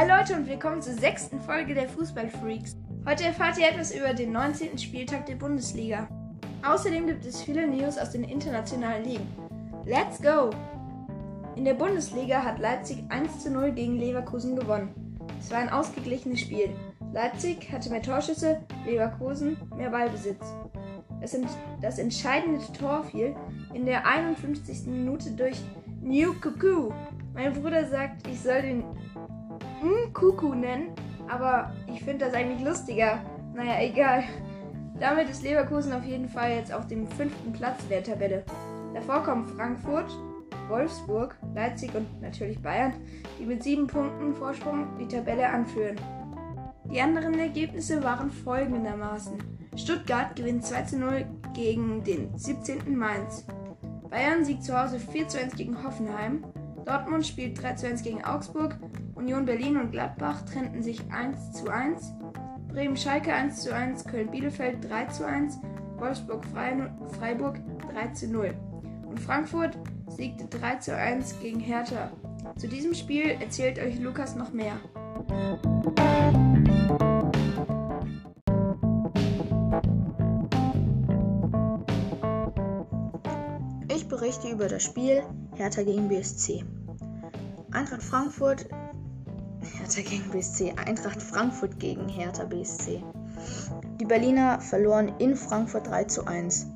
Hi Leute und willkommen zur sechsten Folge der Fußballfreaks. Heute erfahrt ihr etwas über den 19. Spieltag der Bundesliga. Außerdem gibt es viele News aus den internationalen Ligen. Let's go! In der Bundesliga hat Leipzig 1 zu 0 gegen Leverkusen gewonnen. Es war ein ausgeglichenes Spiel. Leipzig hatte mehr Torschüsse, Leverkusen mehr Ballbesitz. Das, entscheidende Tor fiel in der 51. Minute durch New Cuckoo. Mein Bruder sagt, ich soll den Kuku nennen, aber ich finde das eigentlich lustiger. Naja, egal. Damit ist Leverkusen auf jeden Fall jetzt auf dem fünften Platz der Tabelle. Davor kommen Frankfurt, Wolfsburg, Leipzig und natürlich Bayern, die mit sieben Punkten Vorsprung die Tabelle anführen. Die anderen Ergebnisse waren folgendermaßen. Stuttgart gewinnt 2 zu 0 gegen den 17. Mainz. Bayern siegt zu Hause 4 zu 1 gegen Hoffenheim. Dortmund spielt 3 zu 1 gegen Augsburg. Union Berlin und Gladbach trennten sich 1 zu 1. Bremen Schalke 1 zu 1. Köln Bielefeld 3 zu 1. Wolfsburg Freiburg 3 zu 0. Und Frankfurt siegte 3 zu 1 gegen Hertha. Zu diesem Spiel erzählt euch Lukas noch mehr. Berichte über das Spiel Hertha gegen BSC. Eintracht Frankfurt Hertha gegen BSC. Eintracht Frankfurt gegen Hertha BSC. Die Berliner verloren in Frankfurt 3 zu 1.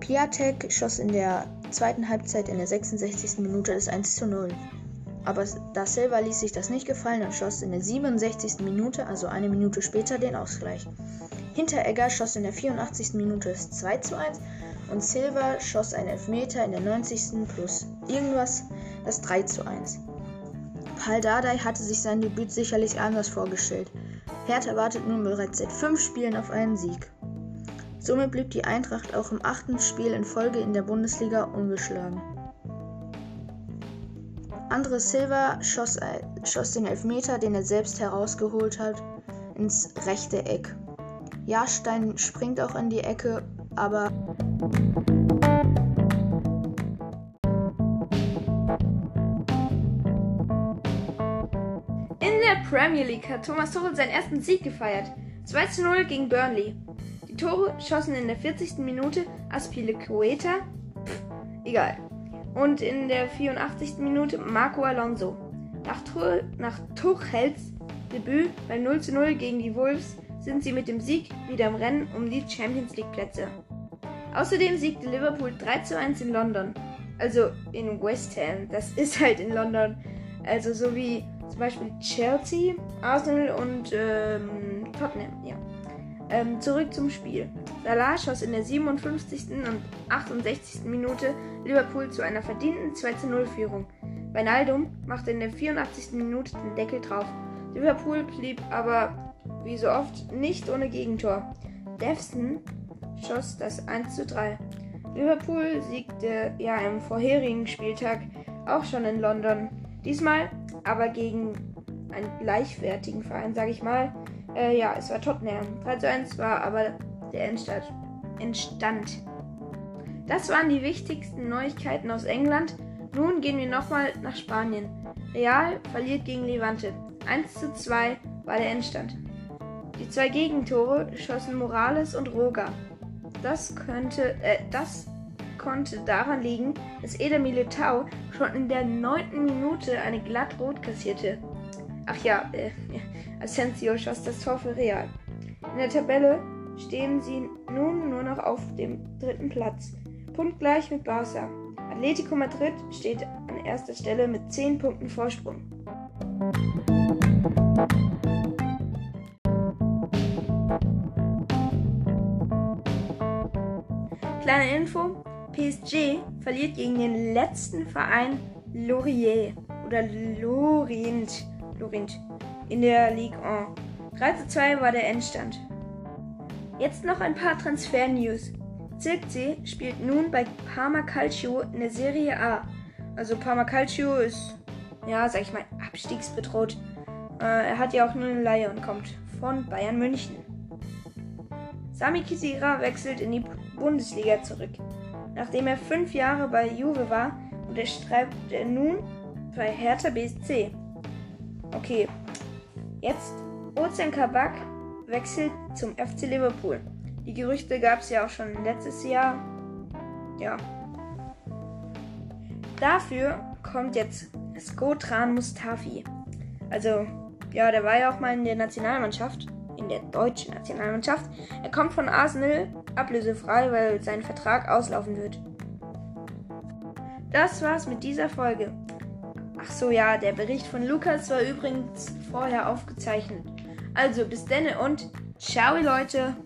Piatek schoss in der zweiten Halbzeit in der 66. Minute das 1 zu 0. Aber Da Silva ließ sich das nicht gefallen und schoss in der 67. Minute, also eine Minute später, den Ausgleich. Hinteregger schoss in der 84. Minute das 2 zu 1 und Silva schoss einen Elfmeter in der 90. plus irgendwas das 3 zu 1. Paul Dardai hatte sich sein Debüt sicherlich anders vorgestellt. Hertha wartet nun bereits seit fünf Spielen auf einen Sieg. Somit blieb die Eintracht auch im achten Spiel in Folge in der Bundesliga ungeschlagen. André Silva schoss, schoss den Elfmeter, den er selbst herausgeholt hat, ins rechte Eck. Jahrstein springt auch in die Ecke, aber In der Premier League hat Thomas Tuchel seinen ersten Sieg gefeiert. 2 zu 0 gegen Burnley. Die Tore schossen in der 40. Minute Aspilicueta, pff, egal, und in der 84. Minute Marco Alonso. Nach, Tuchels Debüt beim 0 zu 0 gegen die Wolves sind sie mit dem Sieg wieder im Rennen um die Champions League Plätze. Außerdem siegte Liverpool 3 zu 1 in London. Also in West Ham. Das ist halt in London. Also so wie zum Beispiel Chelsea, Arsenal und ähm, Tottenham. Ja. Ähm, zurück zum Spiel. Salah schoss in der 57. und 68. Minute Liverpool zu einer verdienten 2 0 Führung. Wijnaldum machte in der 84. Minute den Deckel drauf. Liverpool blieb aber, wie so oft, nicht ohne Gegentor. Devson schoss das 1 zu 3. Liverpool siegte ja im vorherigen Spieltag auch schon in London. Diesmal aber gegen einen gleichwertigen Verein, sage ich mal. Äh, ja, es war Tottenham. 3 zu 1 war aber der Endstand. Entstand. Das waren die wichtigsten Neuigkeiten aus England. Nun gehen wir nochmal nach Spanien. Real verliert gegen Levante. 1 zu 2 war der Endstand. Die zwei Gegentore schossen Morales und Roga. Das könnte, äh, das konnte daran liegen, dass Eder Militao schon in der neunten Minute eine glatt rot kassierte. Ach ja, äh, Asensio schoss das Tor für Real. In der Tabelle stehen sie nun nur noch auf dem dritten Platz, punktgleich mit Barca. Atletico Madrid steht an erster Stelle mit 10 Punkten Vorsprung. Kleine Info: PSG verliert gegen den letzten Verein Laurier oder Lorient, Lorient in der Ligue 1. 3 zu 2 war der Endstand. Jetzt noch ein paar Transfer-News. Zirkzee spielt nun bei Parma Calcio in der Serie A. Also Parma Calcio ist, ja, sag ich mal, abstiegsbedroht. Äh, er hat ja auch nur eine Leihe und kommt von Bayern München. Sami Kisira wechselt in die Bundesliga zurück. Nachdem er fünf Jahre bei Juve war, unterschreibt er nun bei Hertha BSC. Okay, jetzt Ozan Kabak wechselt zum FC Liverpool. Die Gerüchte gab es ja auch schon letztes Jahr. Ja. Dafür kommt jetzt Skotran Mustafi. Also, ja, der war ja auch mal in der Nationalmannschaft, in der deutschen Nationalmannschaft. Er kommt von Arsenal ablösefrei, weil sein Vertrag auslaufen wird. Das war's mit dieser Folge. Ach so, ja, der Bericht von Lukas war übrigens vorher aufgezeichnet. Also bis denne und ciao Leute.